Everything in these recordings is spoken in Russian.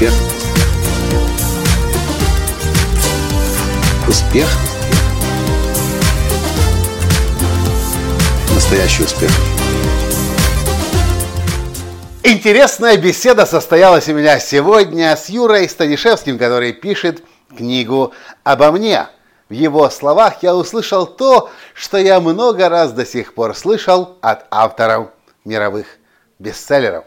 Успех. Успех. Настоящий успех. Интересная беседа состоялась у меня сегодня с Юрой Станишевским, который пишет книгу обо мне. В его словах я услышал то, что я много раз до сих пор слышал от авторов мировых бестселлеров.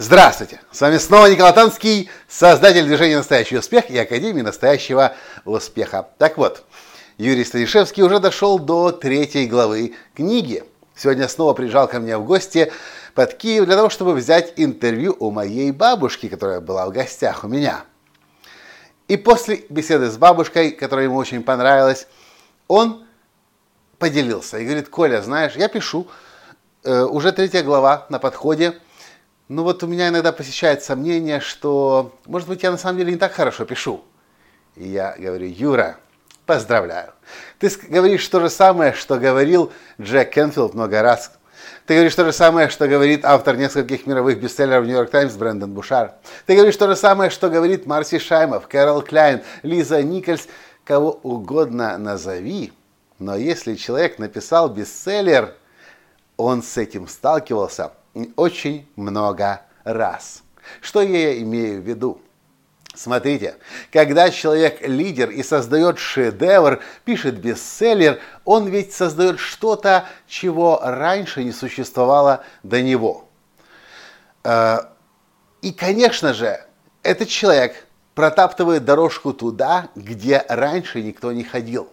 Здравствуйте! С вами снова Николай Танский, создатель движения «Настоящий успех» и Академии настоящего успеха. Так вот, Юрий Станишевский уже дошел до третьей главы книги. Сегодня снова приезжал ко мне в гости под Киев для того, чтобы взять интервью у моей бабушки, которая была в гостях у меня. И после беседы с бабушкой, которая ему очень понравилась, он поделился и говорит, Коля, знаешь, я пишу, э, уже третья глава на подходе, ну вот у меня иногда посещает сомнение, что, может быть, я на самом деле не так хорошо пишу. И я говорю, Юра, поздравляю. Ты говоришь то же самое, что говорил Джек Кенфилд много раз. Ты говоришь то же самое, что говорит автор нескольких мировых бестселлеров Нью-Йорк Таймс Брэндон Бушар. Ты говоришь то же самое, что говорит Марси Шаймов, Кэрол Кляйн, Лиза Никольс, кого угодно назови. Но если человек написал бестселлер, он с этим сталкивался – очень много раз. Что я имею в виду? Смотрите, когда человек лидер и создает шедевр, пишет бестселлер, он ведь создает что-то, чего раньше не существовало до него. Э, и, конечно же, этот человек протаптывает дорожку туда, где раньше никто не ходил.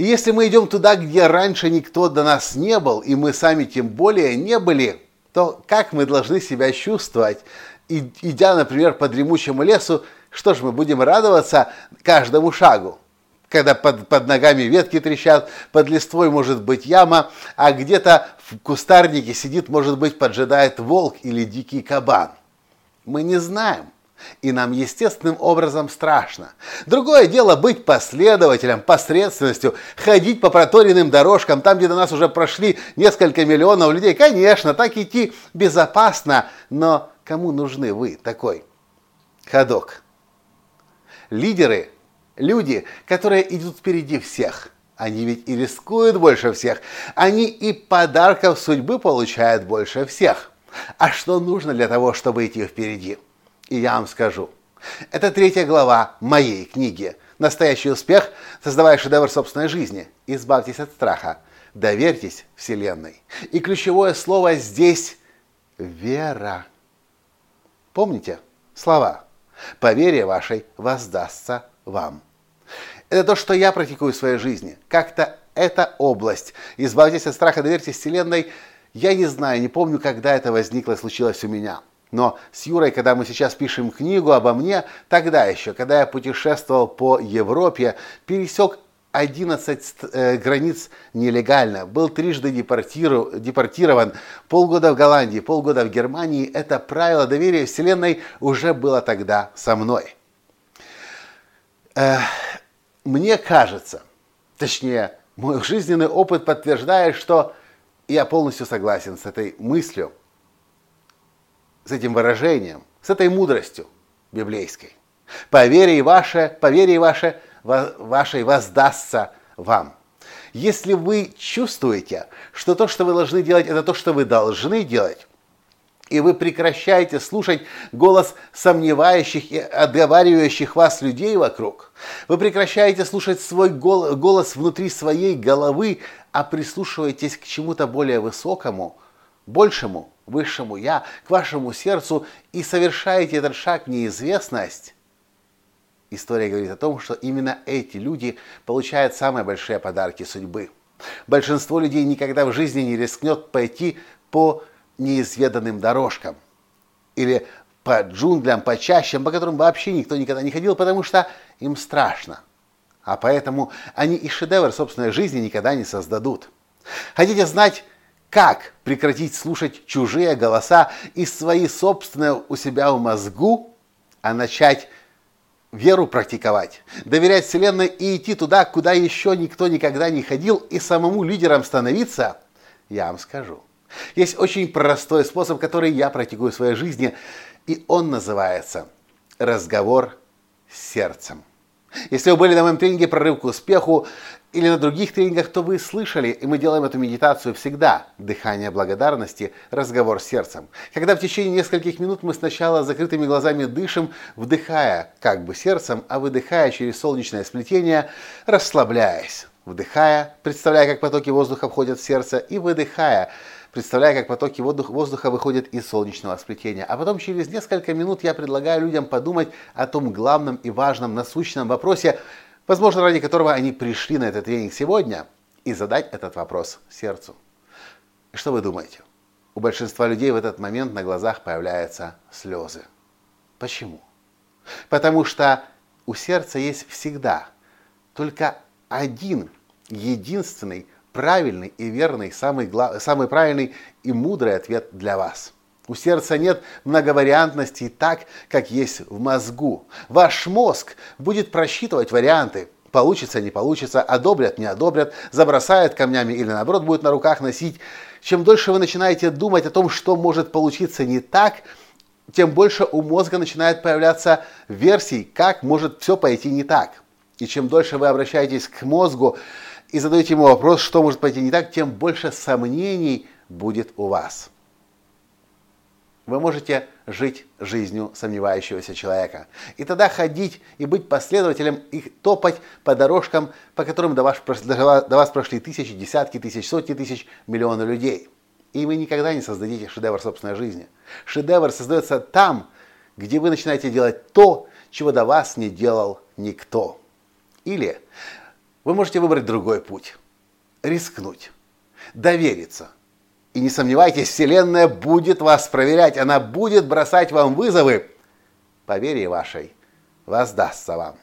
И если мы идем туда, где раньше никто до нас не был, и мы сами тем более не были, то как мы должны себя чувствовать, идя, например, по дремучему лесу, что ж, мы будем радоваться каждому шагу, когда под, под ногами ветки трещат, под листвой может быть яма, а где-то в кустарнике сидит, может быть, поджидает волк или дикий кабан. Мы не знаем – и нам естественным образом страшно. Другое дело быть последователем, посредственностью, ходить по проторенным дорожкам, там, где до нас уже прошли несколько миллионов людей. Конечно, так идти безопасно, но кому нужны вы такой ходок? Лидеры, люди, которые идут впереди всех. Они ведь и рискуют больше всех. Они и подарков судьбы получают больше всех. А что нужно для того, чтобы идти впереди? И я вам скажу. Это третья глава моей книги «Настоящий успех. Создавая шедевр собственной жизни. Избавьтесь от страха. Доверьтесь Вселенной». И ключевое слово здесь – вера. Помните слова? «По вере вашей воздастся вам». Это то, что я практикую в своей жизни. Как-то эта область. Избавьтесь от страха, доверьтесь Вселенной. Я не знаю, не помню, когда это возникло случилось у меня – но с Юрой, когда мы сейчас пишем книгу обо мне, тогда еще, когда я путешествовал по Европе, пересек 11 э, границ нелегально, был трижды депортирован, полгода в Голландии, полгода в Германии. Это правило доверия Вселенной уже было тогда со мной. Э, мне кажется, точнее, мой жизненный опыт подтверждает, что я полностью согласен с этой мыслью с этим выражением, с этой мудростью библейской. По вере ваше, по вере ваше, вашей воздастся вам. Если вы чувствуете, что то, что вы должны делать, это то, что вы должны делать, и вы прекращаете слушать голос сомневающих и отговаривающих вас людей вокруг, вы прекращаете слушать свой голос внутри своей головы, а прислушиваетесь к чему-то более высокому, большему, высшему Я, к вашему сердцу и совершаете этот шаг в неизвестность, история говорит о том, что именно эти люди получают самые большие подарки судьбы. Большинство людей никогда в жизни не рискнет пойти по неизведанным дорожкам или по джунглям, по чащам, по которым вообще никто никогда не ходил, потому что им страшно. А поэтому они и шедевр собственной жизни никогда не создадут. Хотите знать, как прекратить слушать чужие голоса и свои собственные у себя в мозгу, а начать веру практиковать, доверять Вселенной и идти туда, куда еще никто никогда не ходил, и самому лидером становиться, я вам скажу. Есть очень простой способ, который я практикую в своей жизни. И он называется «Разговор с сердцем». Если вы были на моем тренинге «Прорыв к успеху», или на других тренингах, то вы слышали, и мы делаем эту медитацию всегда. Дыхание благодарности, разговор с сердцем. Когда в течение нескольких минут мы сначала закрытыми глазами дышим, вдыхая как бы сердцем, а выдыхая через солнечное сплетение, расслабляясь. Вдыхая, представляя, как потоки воздуха входят в сердце, и выдыхая, представляя, как потоки воздуха выходят из солнечного сплетения. А потом через несколько минут я предлагаю людям подумать о том главном и важном насущном вопросе, возможно, ради которого они пришли на этот тренинг сегодня, и задать этот вопрос сердцу. Что вы думаете? У большинства людей в этот момент на глазах появляются слезы. Почему? Потому что у сердца есть всегда только один, единственный, правильный и верный, самый, глав... самый правильный и мудрый ответ для вас – у сердца нет многовариантности так, как есть в мозгу. Ваш мозг будет просчитывать варианты. Получится, не получится, одобрят, не одобрят, забросают камнями или наоборот будет на руках носить. Чем дольше вы начинаете думать о том, что может получиться не так, тем больше у мозга начинает появляться версий, как может все пойти не так. И чем дольше вы обращаетесь к мозгу и задаете ему вопрос, что может пойти не так, тем больше сомнений будет у вас вы можете жить жизнью сомневающегося человека. И тогда ходить и быть последователем, и топать по дорожкам, по которым до вас, до вас прошли тысячи, десятки тысяч, сотни тысяч, миллионы людей. И вы никогда не создадите шедевр собственной жизни. Шедевр создается там, где вы начинаете делать то, чего до вас не делал никто. Или вы можете выбрать другой путь. Рискнуть. Довериться – и не сомневайтесь, Вселенная будет вас проверять, она будет бросать вам вызовы. По вере вашей воздастся вам.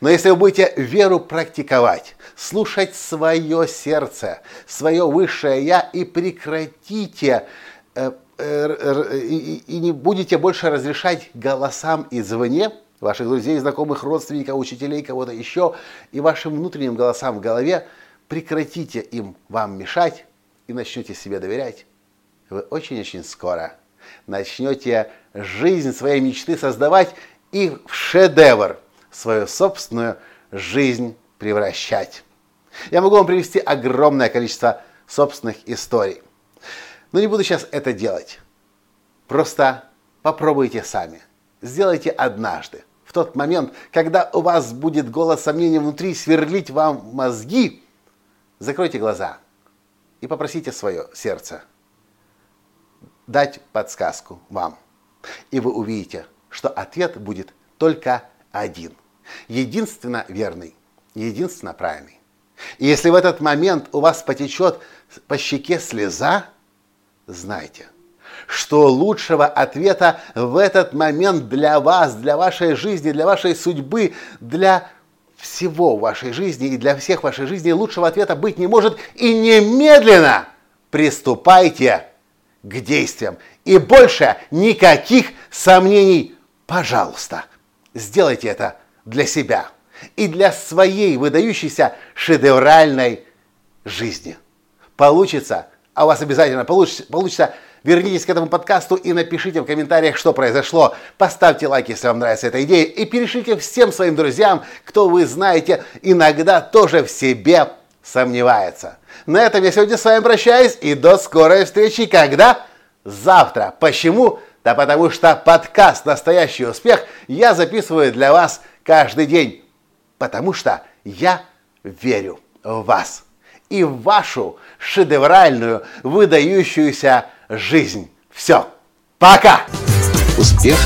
Но если вы будете веру практиковать, слушать свое сердце, свое высшее Я и прекратите э, э, и, и не будете больше разрешать голосам извне, ваших друзей, знакомых, родственников, учителей, кого-то еще, и вашим внутренним голосам в голове, прекратите им вам мешать, и начнете себе доверять, вы очень-очень скоро начнете жизнь своей мечты создавать и в шедевр свою собственную жизнь превращать. Я могу вам привести огромное количество собственных историй. Но не буду сейчас это делать. Просто попробуйте сами. Сделайте однажды. В тот момент, когда у вас будет голос сомнения внутри сверлить вам мозги, закройте глаза – и попросите свое сердце дать подсказку вам. И вы увидите, что ответ будет только один. Единственно верный, единственно правильный. И если в этот момент у вас потечет по щеке слеза, знайте, что лучшего ответа в этот момент для вас, для вашей жизни, для вашей судьбы, для всего в вашей жизни и для всех вашей жизни лучшего ответа быть не может. И немедленно приступайте к действиям. И больше никаких сомнений. Пожалуйста, сделайте это для себя и для своей выдающейся шедевральной жизни. Получится, а у вас обязательно получится, получится Вернитесь к этому подкасту и напишите в комментариях, что произошло. Поставьте лайк, если вам нравится эта идея, и перешлите всем своим друзьям, кто вы знаете, иногда тоже в себе сомневается. На этом я сегодня с вами прощаюсь и до скорой встречи. Когда? Завтра. Почему? Да потому что подкаст «Настоящий успех» я записываю для вас каждый день. Потому что я верю в вас и в вашу шедевральную, выдающуюся жизнь. Все. Пока! Успех.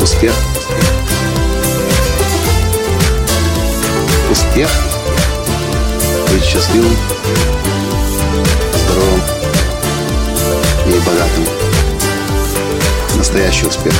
Успех. Успех. Быть счастливым, здоровым и богатым. Настоящий успех.